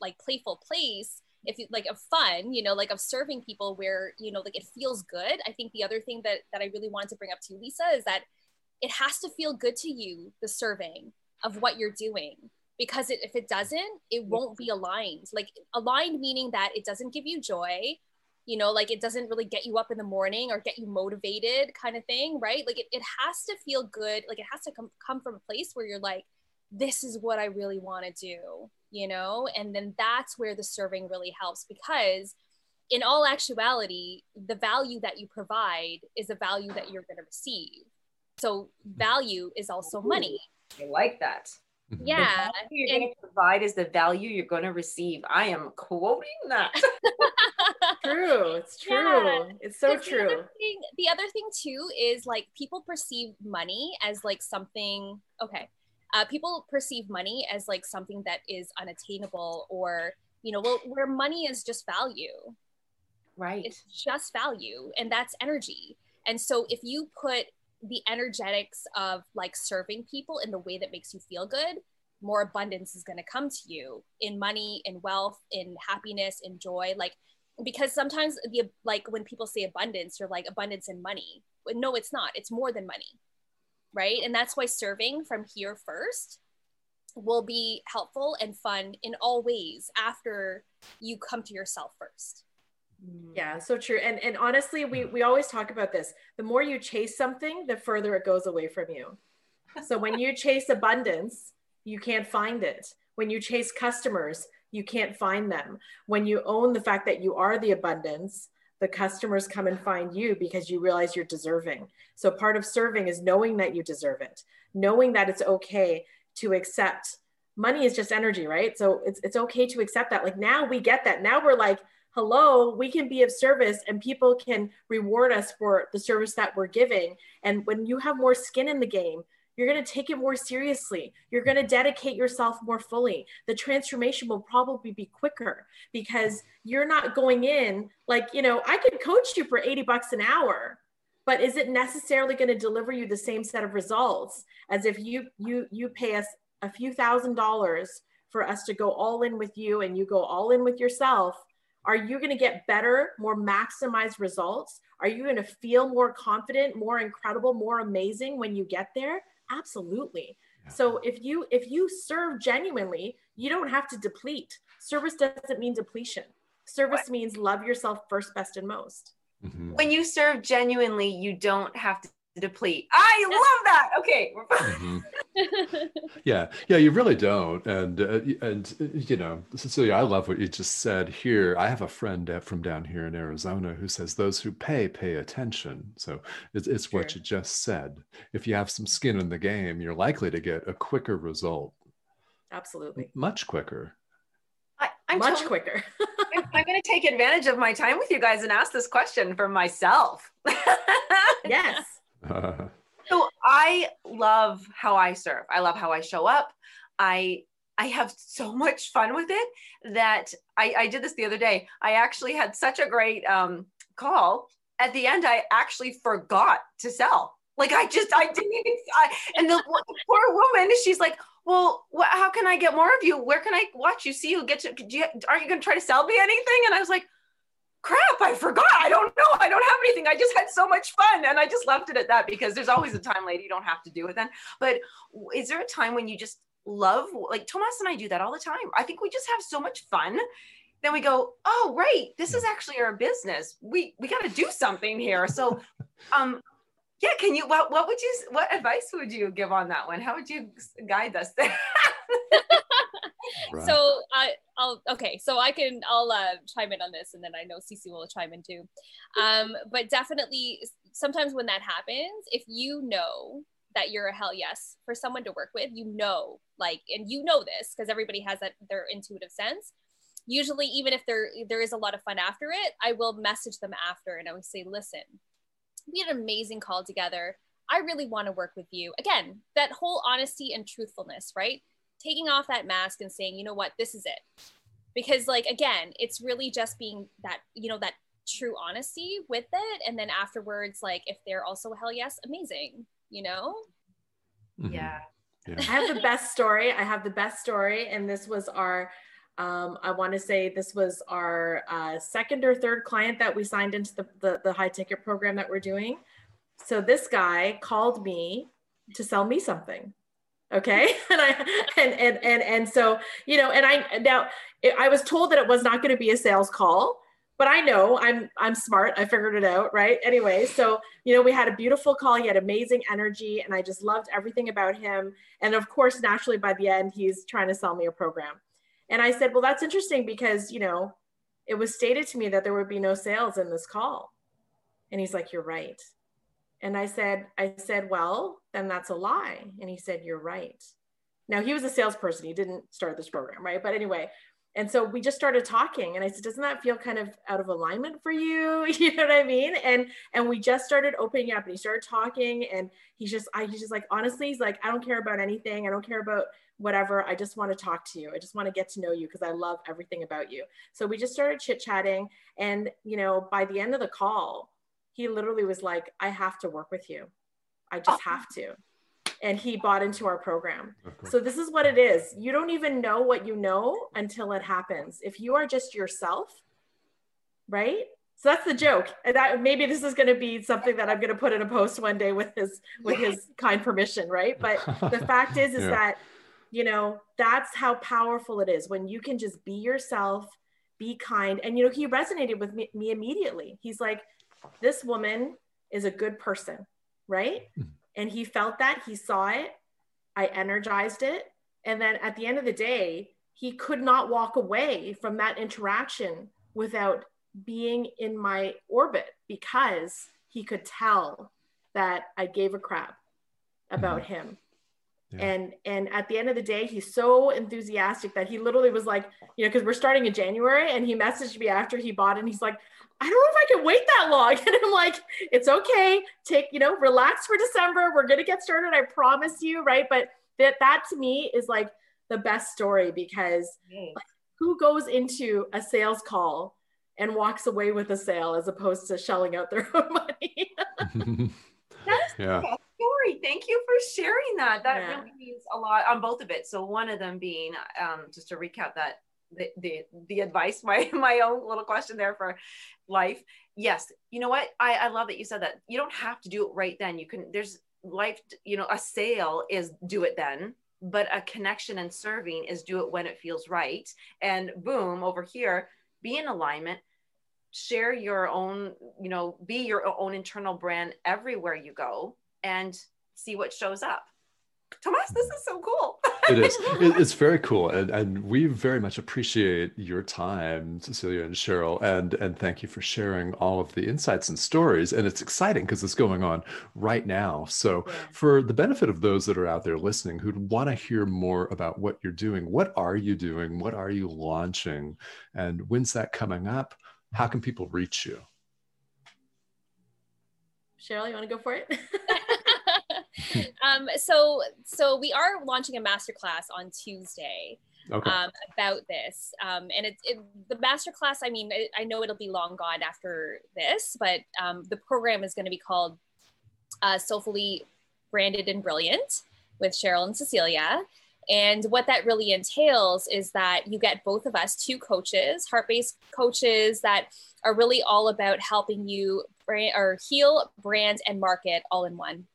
D: like playful place if you like of fun you know like of serving people where you know like it feels good i think the other thing that that i really wanted to bring up to you lisa is that it has to feel good to you the serving of what you're doing because it, if it doesn't it won't be aligned. Like aligned meaning that it doesn't give you joy you know like it doesn't really get you up in the morning or get you motivated kind of thing right? Like it, it has to feel good. Like it has to come, come from a place where you're like this is what i really want to do you know? And then that's where the serving really helps because in all actuality the value that you provide is a value that you're going to receive. So value is also money.
B: I like that.
D: Yeah.
B: you're going to provide is the value you're going to receive. I am quoting that.
C: true. It's true. Yeah. It's so
D: the
C: true.
D: Other thing, the other thing too is like people perceive money as like something, okay. Uh, people perceive money as like something that is unattainable or, you know, well, where money is just value.
B: Right.
D: It's just value and that's energy. And so if you put the energetics of like serving people in the way that makes you feel good, more abundance is going to come to you in money, in wealth, in happiness, in joy. Like, because sometimes the like when people say abundance, you're like abundance in money. But no, it's not. It's more than money, right? And that's why serving from here first will be helpful and fun in all ways after you come to yourself first. Mm-hmm.
C: Yeah, so true. And and honestly, we we always talk about this. The more you chase something, the further it goes away from you. So when you chase abundance, you can't find it. When you chase customers, you can't find them. When you own the fact that you are the abundance, the customers come and find you because you realize you're deserving. So part of serving is knowing that you deserve it, knowing that it's okay to accept money is just energy, right? So it's it's okay to accept that. Like now we get that. Now we're like, hello, we can be of service and people can reward us for the service that we're giving. And when you have more skin in the game, you're going to take it more seriously. You're going to dedicate yourself more fully. The transformation will probably be quicker because you're not going in like, you know, I could coach you for 80 bucks an hour, but is it necessarily going to deliver you the same set of results as if you you you pay us a few thousand dollars for us to go all in with you and you go all in with yourself are you going to get better, more maximized results? Are you going to feel more confident, more incredible, more amazing when you get there? Absolutely. Yeah. So if you if you serve genuinely, you don't have to deplete. Service doesn't mean depletion. Service what? means love yourself first, best, and most.
B: Mm-hmm. When you serve genuinely, you don't have to deplete. I love that. Okay, mm-hmm.
A: yeah, yeah, you really don't, and uh, and you know, Cecilia, I love what you just said here. I have a friend from down here in Arizona who says those who pay pay attention. So it's it's sure. what you just said. If you have some skin in the game, you're likely to get a quicker result.
C: Absolutely,
A: much quicker.
C: I, am much totally, quicker.
B: I'm, I'm going to take advantage of my time with you guys and ask this question for myself.
C: yes.
B: So I love how I serve. I love how I show up. I I have so much fun with it that I, I did this the other day. I actually had such a great um, call. At the end, I actually forgot to sell. Like I just, I didn't even. I, and the, poor woman, she's like, "Well, wh- how can I get more of you? Where can I watch you? See you get to? You, aren't you going to try to sell me anything?" And I was like, crap, I forgot. I don't know. I don't have anything. I just had so much fun. And I just left it at that because there's always a time lady you don't have to do it then. But is there a time when you just love, like Tomas and I do that all the time. I think we just have so much fun. Then we go, oh, right, this is actually our business. We we got to do something here. So, um, yeah, can you? What what would you? What advice would you give on that one? How would you guide us there?
D: So, uh, I'll okay, so I can I'll uh, chime in on this, and then I know Cece will chime in too. Um, but definitely, sometimes when that happens, if you know that you're a hell yes for someone to work with, you know, like, and you know this because everybody has that their intuitive sense. Usually, even if there there is a lot of fun after it, I will message them after, and I would say, listen, we had an amazing call together. I really want to work with you. Again, that whole honesty and truthfulness, right? Taking off that mask and saying, you know what, this is it. Because like again, it's really just being that, you know, that true honesty with it. And then afterwards, like if they're also hell yes, amazing, you know?
B: Mm-hmm. Yeah.
C: yeah. I have the best story. I have the best story. And this was our um, I want to say this was our uh, second or third client that we signed into the, the, the high ticket program that we're doing. So this guy called me to sell me something okay? And i and and and, and so you know and i now i was told that it was not going to be a sales call but i know i'm i'm smart i figured it out right? Anyway so you know we had a beautiful call he had amazing energy and i just loved everything about him. And of course naturally by the end he's trying to sell me a program. And i said well that's interesting because you know it was stated to me that there would be no sales in this call. And he's like you're right and I said, I said, well, then that's a lie. And he said, you're right. Now he was a salesperson. He didn't start this program, right? But anyway, and so we just started talking and I said, doesn't that feel kind of out of alignment for you? You know what I mean? And, and we just started opening up and he started talking and he's just, I, he's just like, honestly, he's like, I don't care about anything. I don't care about whatever. I just want to talk to you. I just want to get to know you because I love everything about you. So we just started chit chatting. And, you know, by the end of the call, he literally was like, I have to work with you. I just oh. have to. And he bought into our program. So this is what it is. You don't even know what you know until it happens. If you are just yourself, right? So that's the joke. And that maybe this is going to be something that I'm going to put in a post one day with his with his kind permission, right? But the fact is is yeah. that you know, that's how powerful it is when you can just be yourself, be kind. And you know, he resonated with me, me immediately. He's like, this woman is a good person, right? Mm-hmm. And he felt that, he saw it, I energized it. And then at the end of the day, he could not walk away from that interaction without being in my orbit because he could tell that I gave a crap about mm-hmm. him. Yeah. And and at the end of the day, he's so enthusiastic that he literally was like, you know, because we're starting in January, and he messaged me after he bought and he's like, I don't know if I can wait that long. And I'm like, it's okay. Take, you know, relax for December. We're going to get started. I promise you. Right. But that, that to me is like the best story because like, who goes into a sales call and walks away with a sale as opposed to shelling out their own money?
B: That's yeah. story. Thank you for sharing that. That yeah. really means a lot on both of it. So one of them being, um, just to recap that the, the the advice my my own little question there for life. Yes you know what? I, I love that you said that. You don't have to do it right then. You can there's life you know a sale is do it then but a connection and serving is do it when it feels right. And boom over here be in alignment. Share your own you know be your own internal brand everywhere you go and see what shows up. Tomas, this is so cool.
A: it is. It's very cool, and and we very much appreciate your time, Cecilia and Cheryl, and and thank you for sharing all of the insights and stories. And it's exciting because it's going on right now. So, yeah. for the benefit of those that are out there listening who'd want to hear more about what you're doing, what are you doing? What are you launching? And when's that coming up? How can people reach you?
C: Cheryl, you want to go for it?
D: um, so so we are launching a masterclass on Tuesday. Okay. Um, about this. Um, and it's it, the masterclass. I mean, I, I, know it'll be long gone after this, but um, the program is going to be called uh, Soulfully Branded and Brilliant with Cheryl and Cecilia. And what that really entails is that you get both of us, two coaches, heart based coaches that are really all about helping you brand, or heal, brand, and market all in one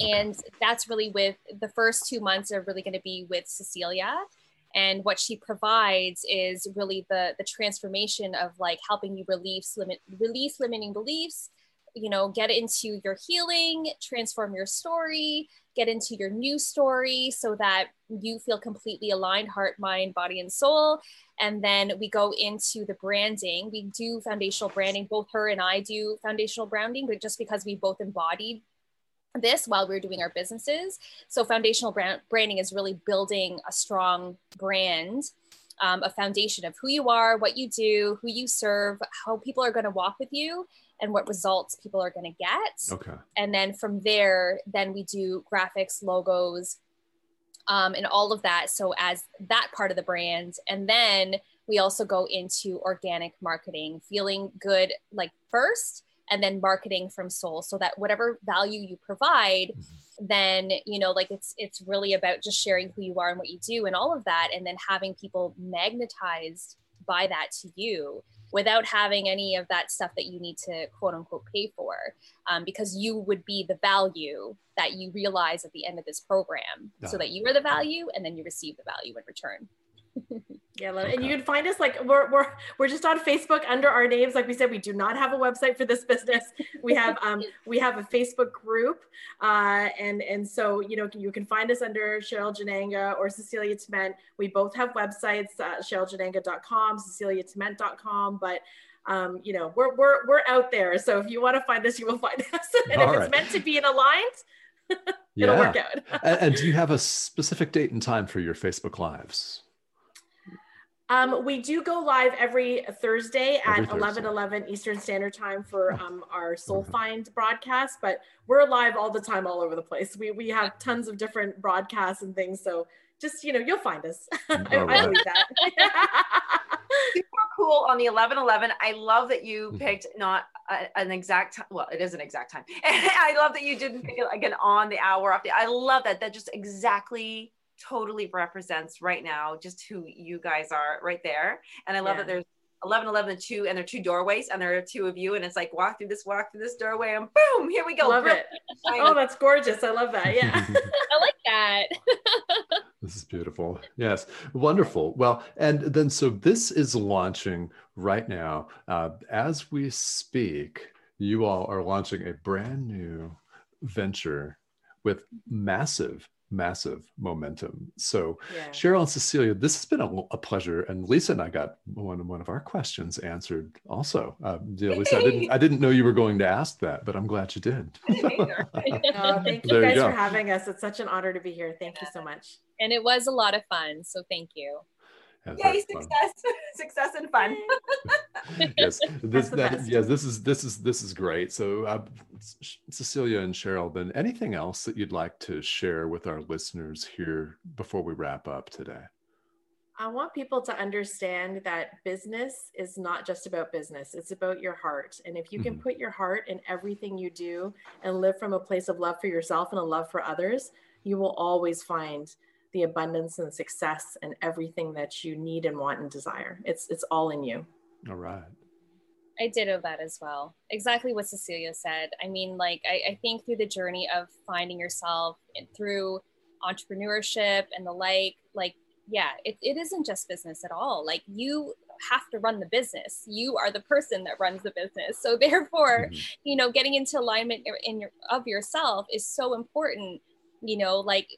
D: and that's really with the first two months are really going to be with cecilia and what she provides is really the the transformation of like helping you release limit release limiting beliefs you know, get into your healing, transform your story, get into your new story so that you feel completely aligned heart, mind, body, and soul. And then we go into the branding. We do foundational branding. Both her and I do foundational branding, but just because we both embodied this while we are doing our businesses. So foundational brand, branding is really building a strong brand, um, a foundation of who you are, what you do, who you serve, how people are going to walk with you, and what results people are going to get.
A: Okay.
D: And then from there, then we do graphics, logos, um, and all of that. So as that part of the brand, and then we also go into organic marketing, feeling good like first and then marketing from soul so that whatever value you provide mm-hmm. then you know like it's it's really about just sharing who you are and what you do and all of that and then having people magnetized by that to you without having any of that stuff that you need to quote unquote pay for um, because you would be the value that you realize at the end of this program. So that you are the value and then you receive the value in return
C: Yeah, okay. and you can find us like we're we're we're just on Facebook under our names. Like we said, we do not have a website for this business. We have um we have a Facebook group, uh, and and so you know you can find us under Cheryl Jananga or Cecilia Tement. We both have websites, uh, CherylJananga.com, CeciliaTement.com, but um, you know we're we're we're out there. So if you want to find us, you will find us. and All if right. it's meant to be in aligned, it'll yeah. work out.
A: and, and do you have a specific date and time for your Facebook lives?
C: Um, we do go live every Thursday at every 11 11 Eastern Standard Time for um, our Soul Find broadcast, but we're live all the time, all over the place. We, we have tons of different broadcasts and things. So just, you know, you'll find us. I, right. I believe that.
B: Super cool on the 11 11. I love that you mm-hmm. picked not a, an exact time. Well, it is an exact time. I love that you didn't pick it again on the hour off the. I love that. That just exactly totally represents right now just who you guys are right there. And I love yeah. that there's 11, 11, and two, and there are two doorways, and there are two of you, and it's like walk through this, walk through this doorway, and boom, here we go.
C: Love it. Oh, that's gorgeous. I love that. Yeah.
D: I like that.
A: this is beautiful. Yes. Wonderful. Well, and then so this is launching right now. Uh, as we speak, you all are launching a brand new venture with massive massive momentum. So, yeah. Cheryl and Cecilia, this has been a, a, pleasure, and Lisa and I got one one of our questions answered also. Uh, yeah, Lisa, I didn't I didn't know you were going to ask that, but I'm glad you did.
C: oh, thank you guys you for having us. It's such an honor to be here. Thank you so much.
D: And it was a lot of fun. So thank you.
B: Yay, success, success and fun.
A: yes, this that, yes, this is this is this is great. So, uh, Cecilia and Cheryl, then anything else that you'd like to share with our listeners here before we wrap up today?
C: I want people to understand that business is not just about business, it's about your heart. And if you can mm-hmm. put your heart in everything you do and live from a place of love for yourself and a love for others, you will always find the abundance and success and everything that you need and want and desire. It's it's all in you.
A: All right.
D: I ditto that as well. Exactly what Cecilia said. I mean, like I, I think through the journey of finding yourself and through entrepreneurship and the like, like yeah, it, it isn't just business at all. Like you have to run the business. You are the person that runs the business. So therefore, mm-hmm. you know, getting into alignment in your of yourself is so important. You know, like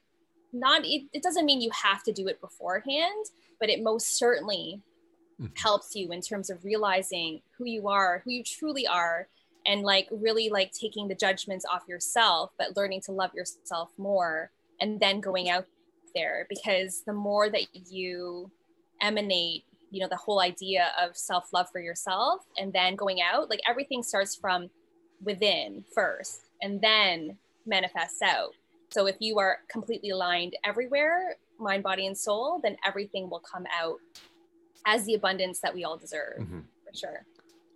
D: not it, it doesn't mean you have to do it beforehand but it most certainly mm-hmm. helps you in terms of realizing who you are who you truly are and like really like taking the judgments off yourself but learning to love yourself more and then going out there because the more that you emanate you know the whole idea of self-love for yourself and then going out like everything starts from within first and then manifests out so if you are completely aligned everywhere, mind, body, and soul, then everything will come out as the abundance that we all deserve mm-hmm. for sure.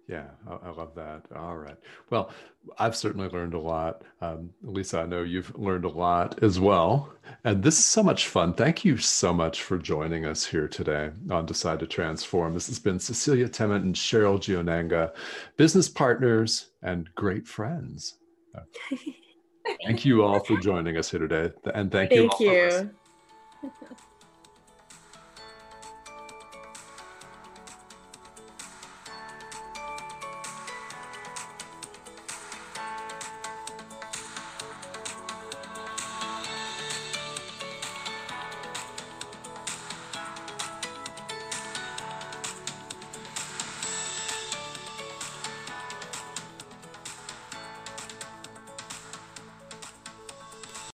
A: Yeah, I, I, love that. All right. Well, I've certainly learned a lot. Um, Lisa, I know you've learned a lot as well. And this is so much fun. Thank you so much for joining us here today on Decide to Transform. This has been Cecilia Tement and Cheryl Gionanga, business partners and great friends. Thank you all for joining us here today. And thank,
C: thank you. Thank you.